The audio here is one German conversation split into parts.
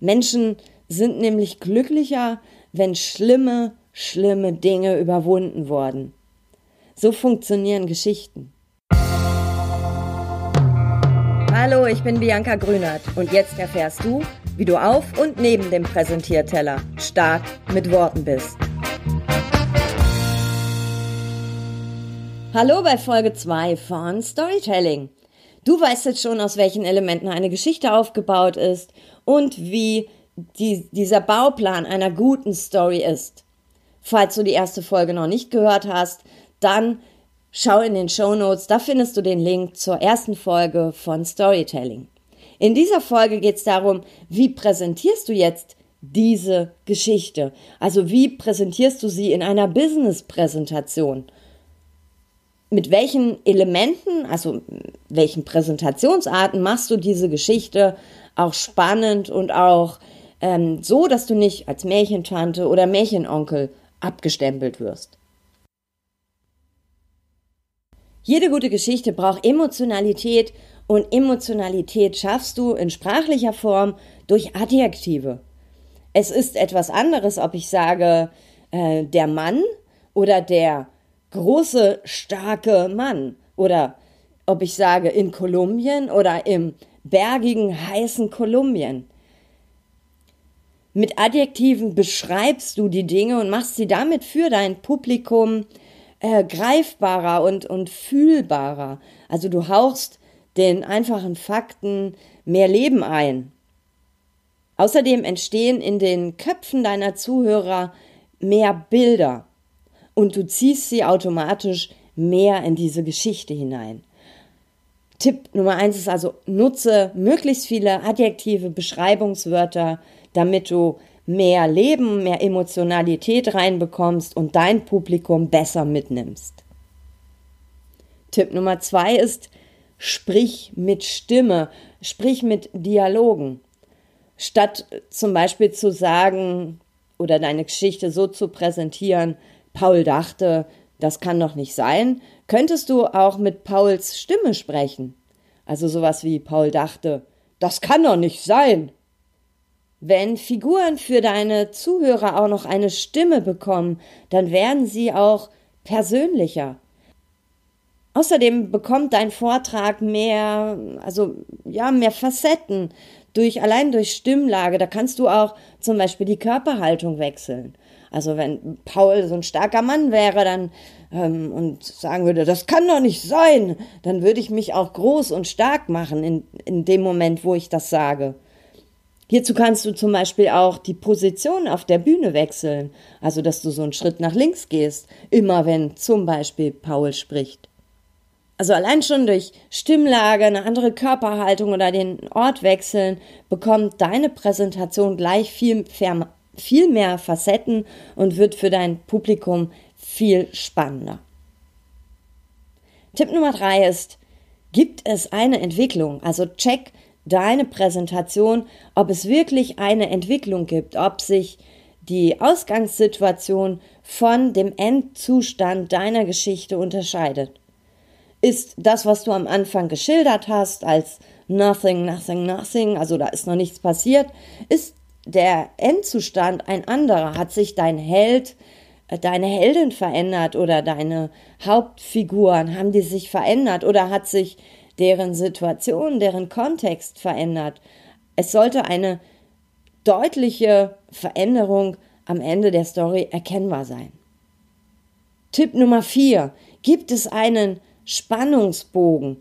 Menschen sind nämlich glücklicher, wenn schlimme, schlimme Dinge überwunden wurden. So funktionieren Geschichten. Hallo, ich bin Bianca Grünert und jetzt erfährst du, wie du auf und neben dem Präsentierteller stark mit Worten bist. Hallo bei Folge 2 von Storytelling. Du weißt jetzt schon, aus welchen Elementen eine Geschichte aufgebaut ist und wie die, dieser Bauplan einer guten Story ist. Falls du die erste Folge noch nicht gehört hast, dann schau in den Show Notes, da findest du den Link zur ersten Folge von Storytelling. In dieser Folge geht es darum, wie präsentierst du jetzt diese Geschichte? Also wie präsentierst du sie in einer Business-Präsentation? Mit welchen Elementen, also welchen Präsentationsarten machst du diese Geschichte auch spannend und auch ähm, so, dass du nicht als Märchentante oder Märchenonkel abgestempelt wirst. Jede gute Geschichte braucht Emotionalität und Emotionalität schaffst du in sprachlicher Form durch Adjektive. Es ist etwas anderes, ob ich sage äh, der Mann oder der große, starke Mann oder ob ich sage in Kolumbien oder im bergigen, heißen Kolumbien. Mit Adjektiven beschreibst du die Dinge und machst sie damit für dein Publikum äh, greifbarer und, und fühlbarer. Also du hauchst den einfachen Fakten mehr Leben ein. Außerdem entstehen in den Köpfen deiner Zuhörer mehr Bilder und du ziehst sie automatisch mehr in diese Geschichte hinein. Tipp Nummer eins ist also, nutze möglichst viele adjektive Beschreibungswörter, damit du mehr Leben, mehr Emotionalität reinbekommst und dein Publikum besser mitnimmst. Tipp Nummer zwei ist, sprich mit Stimme, sprich mit Dialogen. Statt zum Beispiel zu sagen oder deine Geschichte so zu präsentieren, Paul dachte, das kann doch nicht sein, könntest du auch mit Pauls Stimme sprechen. Also sowas wie Paul dachte, das kann doch nicht sein. Wenn Figuren für deine Zuhörer auch noch eine Stimme bekommen, dann werden sie auch persönlicher. Außerdem bekommt dein Vortrag mehr, also ja, mehr Facetten durch, allein durch Stimmlage. Da kannst du auch zum Beispiel die Körperhaltung wechseln. Also wenn Paul so ein starker Mann wäre, dann ähm, und sagen würde, das kann doch nicht sein, dann würde ich mich auch groß und stark machen in, in dem Moment, wo ich das sage. Hierzu kannst du zum Beispiel auch die Position auf der Bühne wechseln, also dass du so einen Schritt nach links gehst, immer wenn zum Beispiel Paul spricht. Also allein schon durch Stimmlage, eine andere Körperhaltung oder den Ort wechseln, bekommt deine Präsentation gleich viel, viel mehr Facetten und wird für dein Publikum viel spannender. Tipp Nummer drei ist, gibt es eine Entwicklung? Also check, deine Präsentation, ob es wirklich eine Entwicklung gibt, ob sich die Ausgangssituation von dem Endzustand deiner Geschichte unterscheidet. Ist das, was du am Anfang geschildert hast, als nothing, nothing, nothing, also da ist noch nichts passiert, ist der Endzustand ein anderer? Hat sich dein Held, äh, deine Heldin verändert oder deine Hauptfiguren, haben die sich verändert oder hat sich deren Situation, deren Kontext verändert. Es sollte eine deutliche Veränderung am Ende der Story erkennbar sein. Tipp Nummer vier: Gibt es einen Spannungsbogen?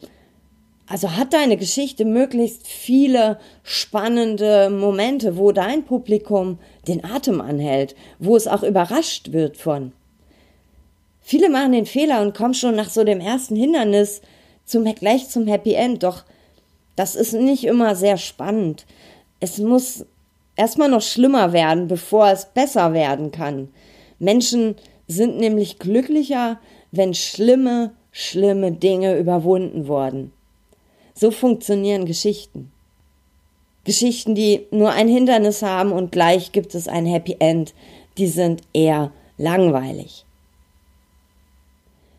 Also hat deine Geschichte möglichst viele spannende Momente, wo dein Publikum den Atem anhält, wo es auch überrascht wird von. Viele machen den Fehler und kommen schon nach so dem ersten Hindernis zum, gleich zum Happy End. Doch das ist nicht immer sehr spannend. Es muss erstmal noch schlimmer werden, bevor es besser werden kann. Menschen sind nämlich glücklicher, wenn schlimme, schlimme Dinge überwunden wurden. So funktionieren Geschichten. Geschichten, die nur ein Hindernis haben und gleich gibt es ein Happy End, die sind eher langweilig.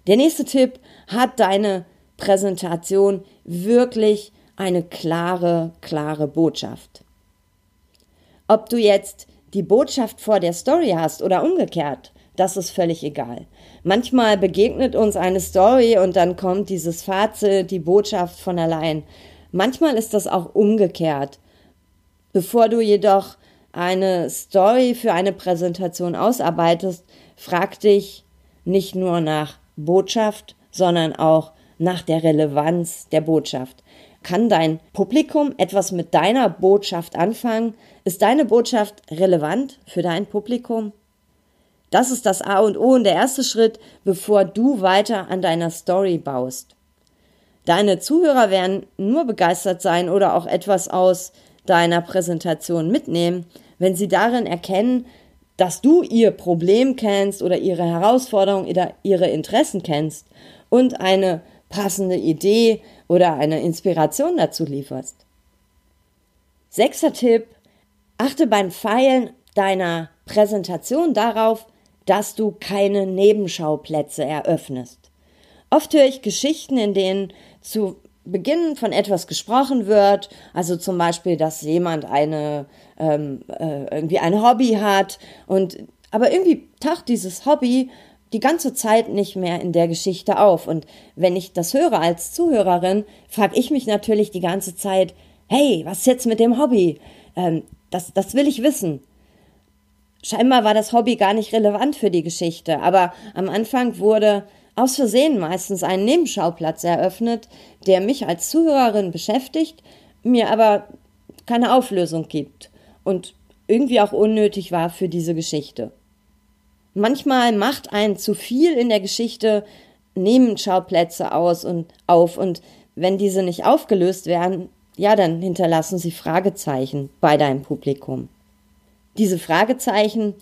Der nächste Tipp hat deine Präsentation wirklich eine klare, klare Botschaft. Ob du jetzt die Botschaft vor der Story hast oder umgekehrt, das ist völlig egal. Manchmal begegnet uns eine Story und dann kommt dieses Fazit, die Botschaft von allein. Manchmal ist das auch umgekehrt. Bevor du jedoch eine Story für eine Präsentation ausarbeitest, frag dich nicht nur nach Botschaft, sondern auch nach der Relevanz der Botschaft. Kann dein Publikum etwas mit deiner Botschaft anfangen? Ist deine Botschaft relevant für dein Publikum? Das ist das A und O und der erste Schritt, bevor du weiter an deiner Story baust. Deine Zuhörer werden nur begeistert sein oder auch etwas aus deiner Präsentation mitnehmen, wenn sie darin erkennen, dass du ihr Problem kennst oder ihre Herausforderung oder ihre Interessen kennst und eine passende Idee oder eine Inspiration dazu lieferst. Sechster Tipp, achte beim Feilen deiner Präsentation darauf, dass du keine Nebenschauplätze eröffnest. Oft höre ich Geschichten, in denen zu Beginn von etwas gesprochen wird, also zum Beispiel, dass jemand eine ähm, äh, irgendwie ein Hobby hat und aber irgendwie taucht dieses Hobby die ganze Zeit nicht mehr in der Geschichte auf. Und wenn ich das höre als Zuhörerin, frage ich mich natürlich die ganze Zeit, hey, was ist jetzt mit dem Hobby? Ähm, das, das will ich wissen. Scheinbar war das Hobby gar nicht relevant für die Geschichte, aber am Anfang wurde aus Versehen meistens ein Nebenschauplatz eröffnet, der mich als Zuhörerin beschäftigt, mir aber keine Auflösung gibt und irgendwie auch unnötig war für diese Geschichte. Manchmal macht ein zu viel in der Geschichte Nebenschauplätze aus und auf und wenn diese nicht aufgelöst werden, ja, dann hinterlassen sie Fragezeichen bei deinem Publikum. Diese Fragezeichen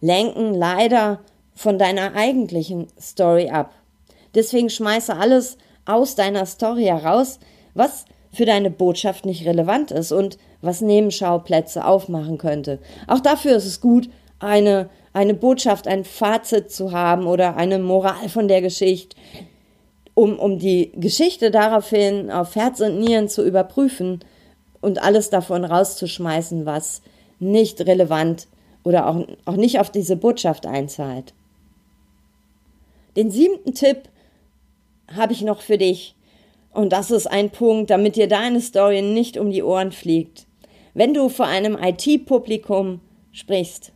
lenken leider von deiner eigentlichen Story ab. Deswegen schmeiße alles aus deiner Story heraus, was für deine Botschaft nicht relevant ist und was Nebenschauplätze aufmachen könnte. Auch dafür ist es gut, eine, eine Botschaft, ein Fazit zu haben oder eine Moral von der Geschichte, um, um die Geschichte daraufhin auf Herz und Nieren zu überprüfen und alles davon rauszuschmeißen, was nicht relevant oder auch, auch nicht auf diese Botschaft einzahlt. Den siebten Tipp habe ich noch für dich. Und das ist ein Punkt, damit dir deine Story nicht um die Ohren fliegt. Wenn du vor einem IT-Publikum sprichst,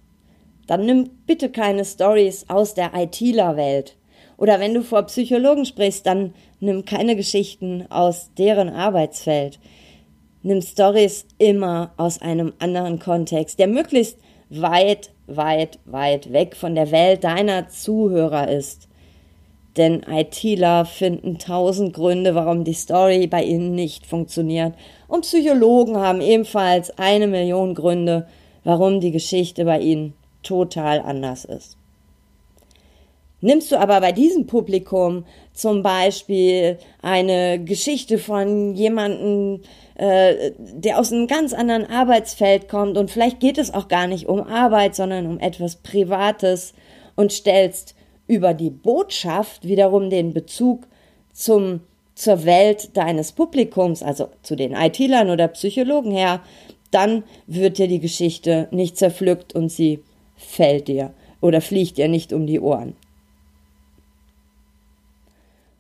dann nimm bitte keine Stories aus der ITler-Welt. Oder wenn du vor Psychologen sprichst, dann nimm keine Geschichten aus deren Arbeitsfeld. Nimm Stories immer aus einem anderen Kontext, der möglichst weit, weit, weit weg von der Welt deiner Zuhörer ist. Denn ITler finden tausend Gründe, warum die Story bei ihnen nicht funktioniert. Und Psychologen haben ebenfalls eine Million Gründe, warum die Geschichte bei ihnen total anders ist. Nimmst du aber bei diesem Publikum zum Beispiel eine Geschichte von jemandem, äh, der aus einem ganz anderen Arbeitsfeld kommt und vielleicht geht es auch gar nicht um Arbeit, sondern um etwas Privates und stellst über die Botschaft wiederum den Bezug zum, zur Welt deines Publikums, also zu den IT-Lern oder Psychologen her, dann wird dir die Geschichte nicht zerpflückt und sie fällt dir oder fliegt dir nicht um die Ohren.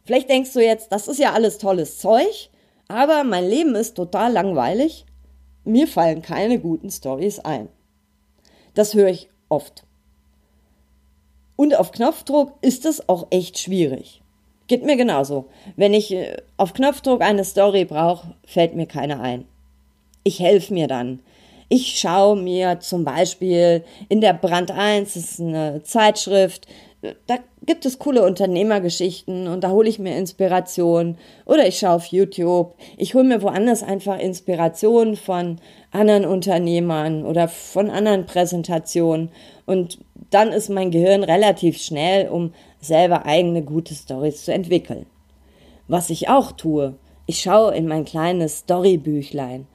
Vielleicht denkst du jetzt, das ist ja alles tolles Zeug, aber mein Leben ist total langweilig. Mir fallen keine guten Stories ein. Das höre ich oft. Und auf Knopfdruck ist es auch echt schwierig. Geht mir genauso. Wenn ich äh, auf Knopfdruck eine Story brauche, fällt mir keine ein. Ich helfe mir dann. Ich schaue mir zum Beispiel in der Brand 1, das ist eine Zeitschrift, da gibt es coole Unternehmergeschichten und da hole ich mir Inspiration. Oder ich schaue auf YouTube. Ich hole mir woanders einfach Inspiration von anderen Unternehmern oder von anderen Präsentationen. Und dann ist mein Gehirn relativ schnell, um selber eigene gute Stories zu entwickeln. Was ich auch tue, ich schaue in mein kleines Storybüchlein.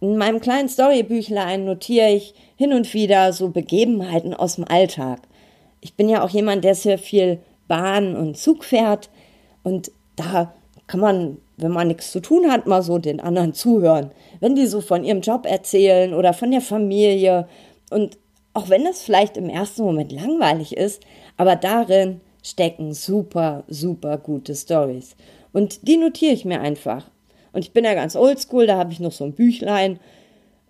In meinem kleinen Storybüchlein notiere ich hin und wieder so Begebenheiten aus dem Alltag. Ich bin ja auch jemand, der sehr viel Bahn und Zug fährt und da kann man wenn man nichts zu tun hat, mal so den anderen zuhören. Wenn die so von ihrem Job erzählen oder von der Familie. Und auch wenn das vielleicht im ersten Moment langweilig ist, aber darin stecken super, super gute Stories. Und die notiere ich mir einfach. Und ich bin ja ganz oldschool, da habe ich noch so ein Büchlein.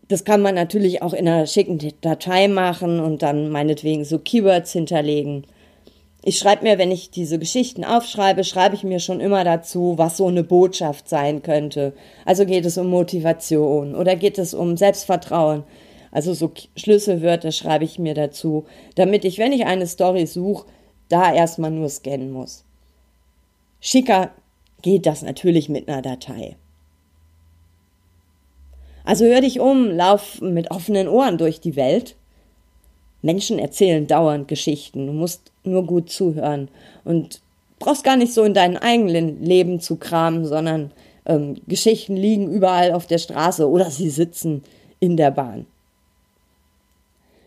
Das kann man natürlich auch in einer schicken Datei machen und dann meinetwegen so Keywords hinterlegen. Ich schreibe mir, wenn ich diese Geschichten aufschreibe, schreibe ich mir schon immer dazu, was so eine Botschaft sein könnte. Also geht es um Motivation oder geht es um Selbstvertrauen. Also so Schlüsselwörter schreibe ich mir dazu, damit ich, wenn ich eine Story suche, da erstmal nur scannen muss. Schicker geht das natürlich mit einer Datei. Also hör dich um, lauf mit offenen Ohren durch die Welt. Menschen erzählen dauernd Geschichten. Du musst nur gut zuhören und brauchst gar nicht so in deinem eigenen Leben zu kramen, sondern ähm, Geschichten liegen überall auf der Straße oder sie sitzen in der Bahn.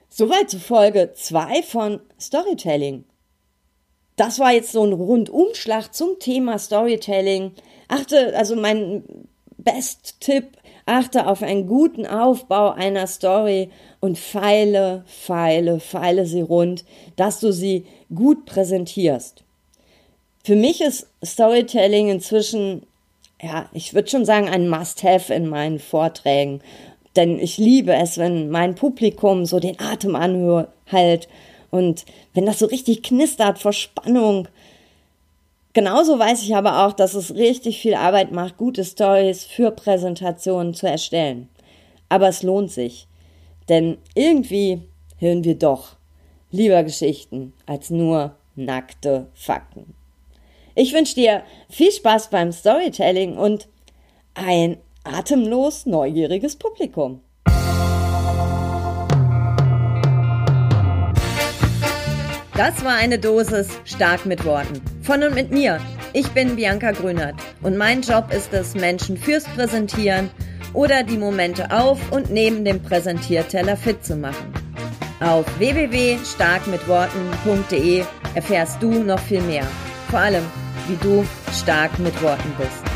Soweit zu Folge 2 von Storytelling. Das war jetzt so ein Rundumschlag zum Thema Storytelling. Achte, also mein Best-Tipp, achte auf einen guten Aufbau einer Story und feile, feile, feile sie rund, dass du sie gut präsentierst. Für mich ist Storytelling inzwischen, ja, ich würde schon sagen, ein Must-Have in meinen Vorträgen. Denn ich liebe es, wenn mein Publikum so den Atem anhält und wenn das so richtig knistert vor Spannung. Genauso weiß ich aber auch, dass es richtig viel Arbeit macht, gute Stories für Präsentationen zu erstellen. Aber es lohnt sich. Denn irgendwie hören wir doch lieber Geschichten als nur nackte Fakten. Ich wünsche dir viel Spaß beim Storytelling und ein atemlos neugieriges Publikum. Das war eine Dosis stark mit Worten. Von und mit mir. Ich bin Bianca Grünert und mein Job ist es, Menschen fürs Präsentieren oder die Momente auf und neben dem Präsentierteller fit zu machen. Auf www.starkmitworten.de erfährst du noch viel mehr. Vor allem, wie du stark mit Worten bist.